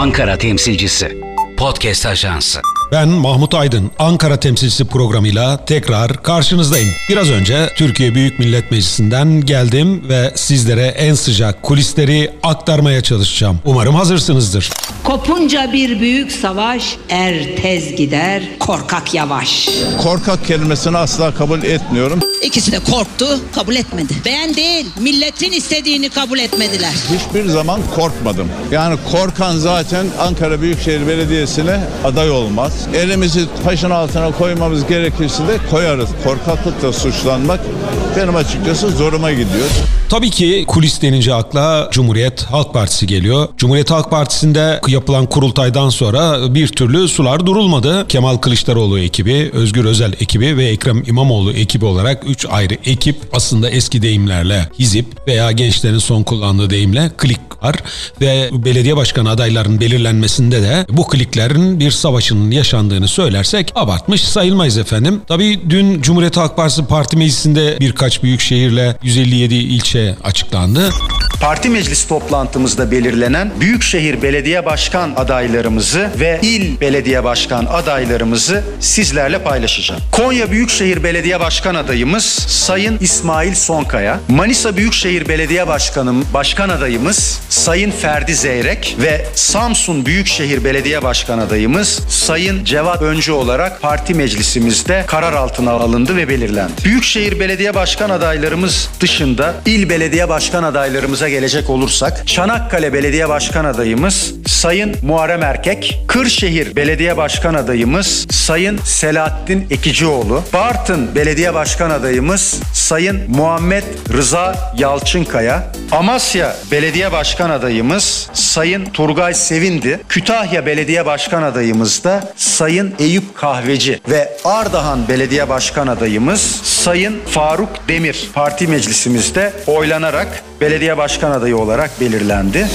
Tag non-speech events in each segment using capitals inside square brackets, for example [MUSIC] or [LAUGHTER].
Ankara temsilcisi. Podcast Ajansı. Ben Mahmut Aydın, Ankara temsilcisi programıyla tekrar karşınızdayım. Biraz önce Türkiye Büyük Millet Meclisi'nden geldim ve sizlere en sıcak kulisleri aktarmaya çalışacağım. Umarım hazırsınızdır. Kopunca bir büyük savaş, er tez gider, korkak yavaş. Korkak kelimesini asla kabul etmiyorum. İkisi de korktu, kabul etmedi. Ben değil, milletin istediğini kabul etmediler. Hiçbir zaman korkmadım. Yani korkan zaten Ankara Büyükşehir Belediyesi'ne aday olmaz. Elimizi taşın altına koymamız gerekirse de koyarız. Korkaklıkla suçlanmak benim açıkçası zoruma gidiyor. Tabii ki kulis denince akla Cumhuriyet Halk Partisi geliyor. Cumhuriyet Halk Partisi'nde yapılan kurultaydan sonra bir türlü sular durulmadı. Kemal Kılıçdaroğlu ekibi, Özgür Özel ekibi ve Ekrem İmamoğlu ekibi olarak 3 ayrı ekip aslında eski deyimlerle hizip veya gençlerin son kullandığı deyimle klik var ve belediye başkanı adaylarının belirlenmesinde de bu kliklerin bir savaşının yaşandığını söylersek abartmış sayılmayız efendim. Tabii dün Cumhuriyet Halk Partisi Parti Meclisi'nde birkaç büyük şehirle 157 ilçe açıklandı. Parti meclis toplantımızda belirlenen Büyükşehir Belediye Başkan adaylarımızı ve il belediye başkan adaylarımızı sizlerle paylaşacağım. Konya Büyükşehir Belediye Başkan adayımız Sayın İsmail Sonkaya, Manisa Büyükşehir Belediye Başkanım Başkan adayımız Sayın Ferdi Zeyrek ve Samsun Büyükşehir Belediye Başkan adayımız Sayın Cevat Öncü olarak parti meclisimizde karar altına alındı ve belirlendi. Büyükşehir Belediye Başkan adaylarımız dışında il belediye başkan adaylarımıza gelecek olursak Çanakkale Belediye Başkan adayımız Sayın Muharrem Erkek, Kırşehir Belediye Başkan adayımız Sayın Selahattin Ekicioğlu, Bartın Belediye Başkan adayımız Sayın Muhammed Rıza Yalçınkaya, Amasya Belediye Başkan adayımız Sayın Turgay Sevindi, Kütahya Belediye Başkan adayımız da Sayın Eyüp Kahveci ve Ardahan Belediye Başkan adayımız Sayın Faruk Demir parti meclisimizde oylanarak belediye başkan adayı olarak belirlendi.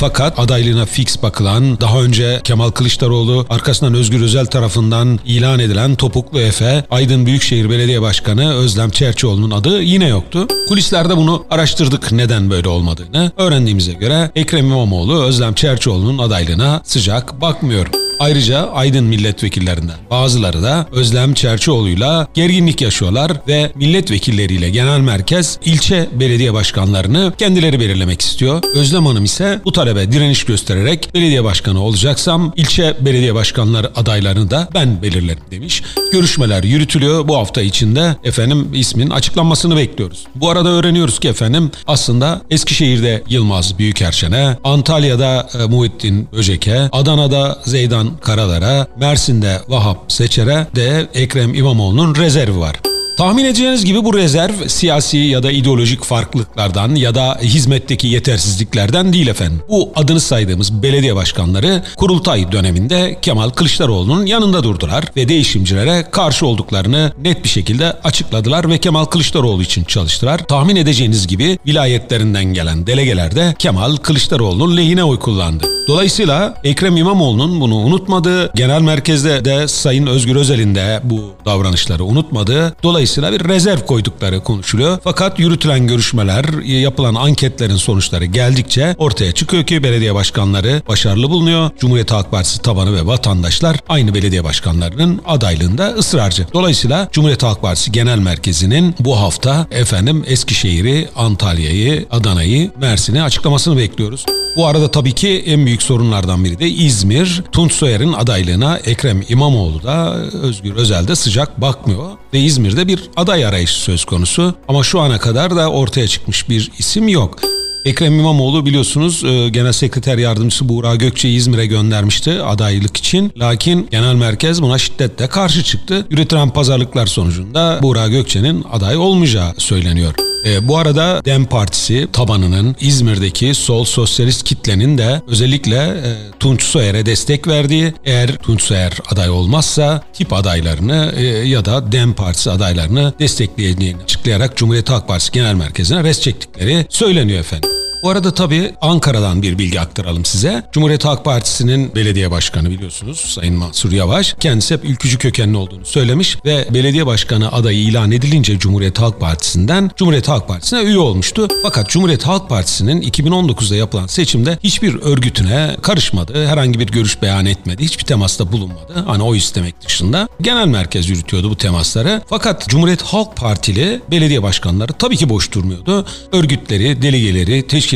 Fakat adaylığına fix bakılan, daha önce Kemal Kılıçdaroğlu arkasından Özgür Özel tarafından ilan edilen Topuklu Efe, Aydın Büyükşehir Belediye Başkanı Özlem Çerçioğlu'nun adı yine yoktu. Kulislerde bunu araştırdık neden böyle olmadığını. Öğrendiğimize göre Ekrem İmamoğlu Özlem Çerçioğlu'nun adaylığına sıcak bakmıyor. Ayrıca Aydın milletvekillerinden bazıları da Özlem Çerçioğlu'yla gerginlik yaşıyorlar ve milletvekilleriyle genel merkez ilçe belediye başkanlarını kendileri belirlemek istiyor. Özlem Hanım ise bu talebe direniş göstererek belediye başkanı olacaksam ilçe belediye başkanları adaylarını da ben belirlerim demiş. Görüşmeler yürütülüyor. Bu hafta içinde efendim ismin açıklanmasını bekliyoruz. Bu arada öğreniyoruz ki efendim aslında Eskişehir'de Yılmaz Büyükerşen'e, Antalya'da e, Muhittin Böcek'e, Adana'da Zeydan Karalar'a, Mersin'de Vahap Seçer'e de Ekrem İmamoğlu'nun rezervi var. Tahmin edeceğiniz gibi bu rezerv siyasi ya da ideolojik farklılıklardan ya da hizmetteki yetersizliklerden değil efendim. Bu adını saydığımız belediye başkanları kurultay döneminde Kemal Kılıçdaroğlu'nun yanında durdular ve değişimcilere karşı olduklarını net bir şekilde açıkladılar ve Kemal Kılıçdaroğlu için çalıştılar. Tahmin edeceğiniz gibi vilayetlerinden gelen delegeler de Kemal Kılıçdaroğlu'nun lehine oy kullandı. Dolayısıyla Ekrem İmamoğlu'nun bunu unutmadığı, genel merkezde de Sayın Özgür Özel'in de bu davranışları unutmadığı, dolayısıyla bir rezerv koydukları konuşuluyor. Fakat yürütülen görüşmeler, yapılan anketlerin sonuçları geldikçe ortaya çıkıyor ki belediye başkanları başarılı bulunuyor. Cumhuriyet Halk Partisi tabanı ve vatandaşlar aynı belediye başkanlarının adaylığında ısrarcı. Dolayısıyla Cumhuriyet Halk Partisi Genel Merkezi'nin bu hafta efendim Eskişehir'i, Antalya'yı, Adana'yı, Mersin'i açıklamasını bekliyoruz. Bu arada tabii ki en büyük sorunlardan biri de İzmir. Tunç Soyer'in adaylığına Ekrem İmamoğlu da Özgür Özel de sıcak bakmıyor. Ve İzmir'de bir aday arayışı söz konusu. Ama şu ana kadar da ortaya çıkmış bir isim yok. Ekrem İmamoğlu biliyorsunuz e, Genel Sekreter Yardımcısı Buğra Gökçe'yi İzmir'e göndermişti adaylık için. Lakin genel merkez buna şiddetle karşı çıktı. Yürütülen pazarlıklar sonucunda Buğra Gökçe'nin aday olmayacağı söyleniyor. E, bu arada DEM Partisi tabanının İzmir'deki sol sosyalist kitlenin de özellikle e, Tunç Soyer'e destek verdiği, eğer Tunç Soyer aday olmazsa tip adaylarını e, ya da DEM Partisi adaylarını destekleyeceğini açıklayarak Cumhuriyet Halk Partisi Genel Merkezi'ne res çektikleri söyleniyor efendim. Bu arada tabii Ankara'dan bir bilgi aktaralım size. Cumhuriyet Halk Partisi'nin belediye başkanı biliyorsunuz Sayın Mansur Yavaş. Kendisi hep ülkücü kökenli olduğunu söylemiş ve belediye başkanı adayı ilan edilince Cumhuriyet Halk Partisi'nden Cumhuriyet Halk Partisi'ne üye olmuştu. Fakat Cumhuriyet Halk Partisi'nin 2019'da yapılan seçimde hiçbir örgütüne karışmadı. Herhangi bir görüş beyan etmedi. Hiçbir temasta bulunmadı. Hani o istemek dışında. Genel merkez yürütüyordu bu temasları. Fakat Cumhuriyet Halk Partili belediye başkanları tabii ki boş durmuyordu. Örgütleri, delegeleri, teşkilatları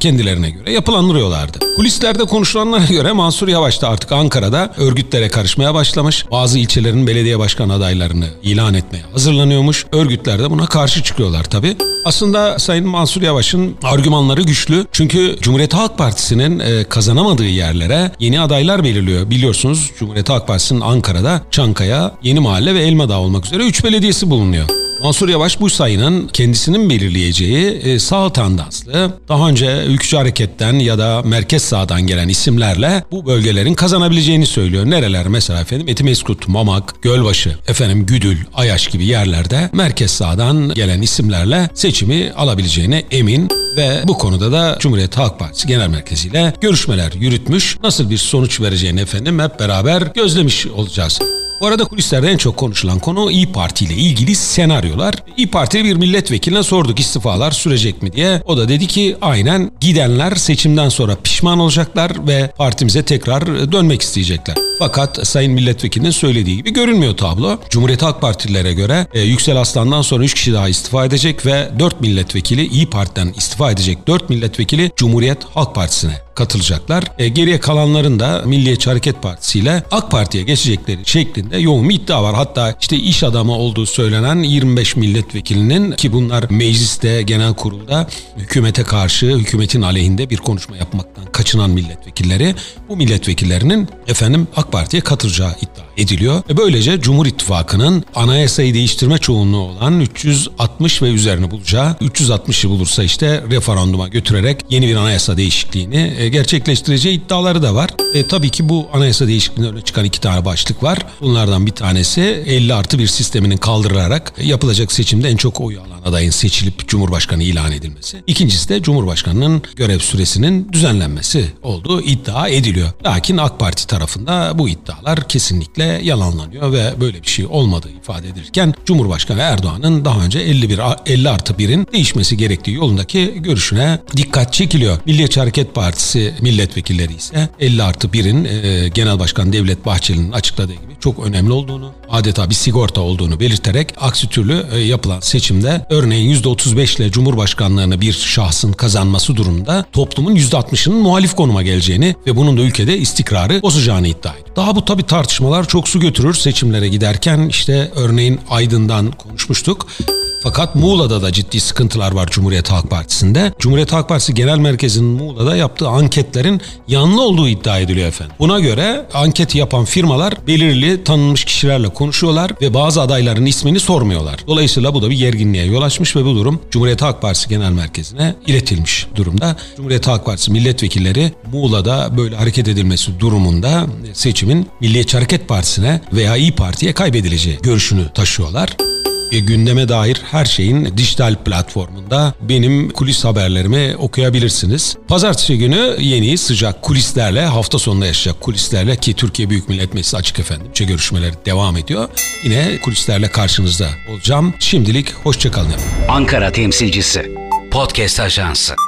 kendilerine göre yapılandırıyorlardı. Kulislerde konuşulanlara [LAUGHS] göre Mansur Yavaş da artık Ankara'da örgütlere karışmaya başlamış. Bazı ilçelerin belediye başkan adaylarını ilan etmeye hazırlanıyormuş. Örgütler de buna karşı çıkıyorlar tabii. Aslında Sayın Mansur Yavaş'ın argümanları güçlü. Çünkü Cumhuriyet Halk Partisi'nin e, kazanamadığı yerlere yeni adaylar belirliyor. Biliyorsunuz Cumhuriyet Halk Partisi'nin Ankara'da Çankaya, Yeni Mahalle ve Elmadağ olmak üzere 3 belediyesi bulunuyor. Mansur Yavaş bu sayının kendisinin belirleyeceği e, sağ tandanslı, daha önce ülkücü hareketten ya da merkez sağdan gelen isimlerle bu bölgelerin kazanabileceğini söylüyor. Nereler mesela efendim? Etimeskut, Mamak, Gölbaşı, efendim Güdül, Ayaş gibi yerlerde merkez sağdan gelen isimlerle seçimi alabileceğine emin ve bu konuda da Cumhuriyet Halk Partisi Genel Merkezi ile görüşmeler yürütmüş. Nasıl bir sonuç vereceğini efendim hep beraber gözlemiş olacağız. Bu arada kulislerde en çok konuşulan konu İyi Parti ile ilgili senaryolar. İyi Parti bir milletvekiline sorduk istifalar sürecek mi diye. O da dedi ki aynen gidenler seçimden sonra pişman olacaklar ve partimize tekrar dönmek isteyecekler. Fakat Sayın Milletvekilinin söylediği gibi görünmüyor tablo. Cumhuriyet Halk Partililere göre e, Yüksel Aslan'dan sonra 3 kişi daha istifa edecek ve 4 milletvekili İyi Parti'den istifa edecek 4 milletvekili Cumhuriyet Halk Partisi'ne katılacaklar. E, geriye kalanların da Milliyetçi Hareket Partisi ile AK Parti'ye geçecekleri şeklinde yoğun bir iddia var. Hatta işte iş adamı olduğu söylenen 25 milletvekilinin ki bunlar mecliste, genel kurulda hükümete karşı, hükümetin aleyhinde bir konuşma yapmaktan kaçınan milletvekilleri bu milletvekillerinin efendim AK Parti'ye katılacağı iddia ediliyor. E böylece Cumhur İttifakı'nın anayasayı değiştirme çoğunluğu olan 360 ve üzerine bulacağı 360'ı bulursa işte referanduma götürerek yeni bir anayasa değişikliğini e, gerçekleştireceği iddiaları da var. E, tabii ki bu anayasa değişikliğinden çıkan iki tane başlık var. Bunlardan bir tanesi 50 artı bir sisteminin kaldırılarak yapılacak seçimde en çok oy alan adayın seçilip Cumhurbaşkanı ilan edilmesi. İkincisi de Cumhurbaşkanı'nın görev süresinin düzenlenmesi olduğu iddia ediliyor. Lakin AK Parti tarafında bu iddialar kesinlikle yalanlanıyor ve böyle bir şey olmadığı ifade edilirken Cumhurbaşkanı Erdoğan'ın daha önce 51 50 artı 1'in değişmesi gerektiği yolundaki görüşüne dikkat çekiliyor. Milliyetçi Hareket Partisi milletvekilleri ise 50 artı 1'in e, Genel Başkan Devlet Bahçeli'nin açıkladığı gibi çok önemli olduğunu, adeta bir sigorta olduğunu belirterek aksi türlü e, yapılan seçimde örneğin %35 ile Cumhurbaşkanlığını bir şahsın kazanması durumunda toplumun %60'ının muhalif konuma geleceğini ve bunun da ülkede istikrarı bozacağını iddia ediyor. Daha bu tabi tartışmalar çok su götürür seçimlere giderken işte örneğin Aydın'dan konuşmuştuk. Fakat Muğla'da da ciddi sıkıntılar var Cumhuriyet Halk Partisi'nde. Cumhuriyet Halk Partisi Genel Merkezi'nin Muğla'da yaptığı anketlerin yanlı olduğu iddia ediliyor efendim. Buna göre anketi yapan firmalar belirli tanınmış kişilerle konuşuyorlar ve bazı adayların ismini sormuyorlar. Dolayısıyla bu da bir gerginliğe yol açmış ve bu durum Cumhuriyet Halk Partisi Genel Merkezi'ne iletilmiş durumda. Cumhuriyet Halk Partisi milletvekilleri Muğla'da böyle hareket edilmesi durumunda seçimin Milliyetçi Hareket Partisi'ne veya İyi Parti'ye kaybedileceği görüşünü taşıyorlar e, gündeme dair her şeyin dijital platformunda benim kulis haberlerimi okuyabilirsiniz. Pazartesi günü yeni sıcak kulislerle hafta sonunda yaşayacak kulislerle ki Türkiye Büyük Millet Meclisi açık efendim. görüşmeleri devam ediyor. Yine kulislerle karşınızda olacağım. Şimdilik hoşçakalın. Ankara temsilcisi. Podcast Ajansı.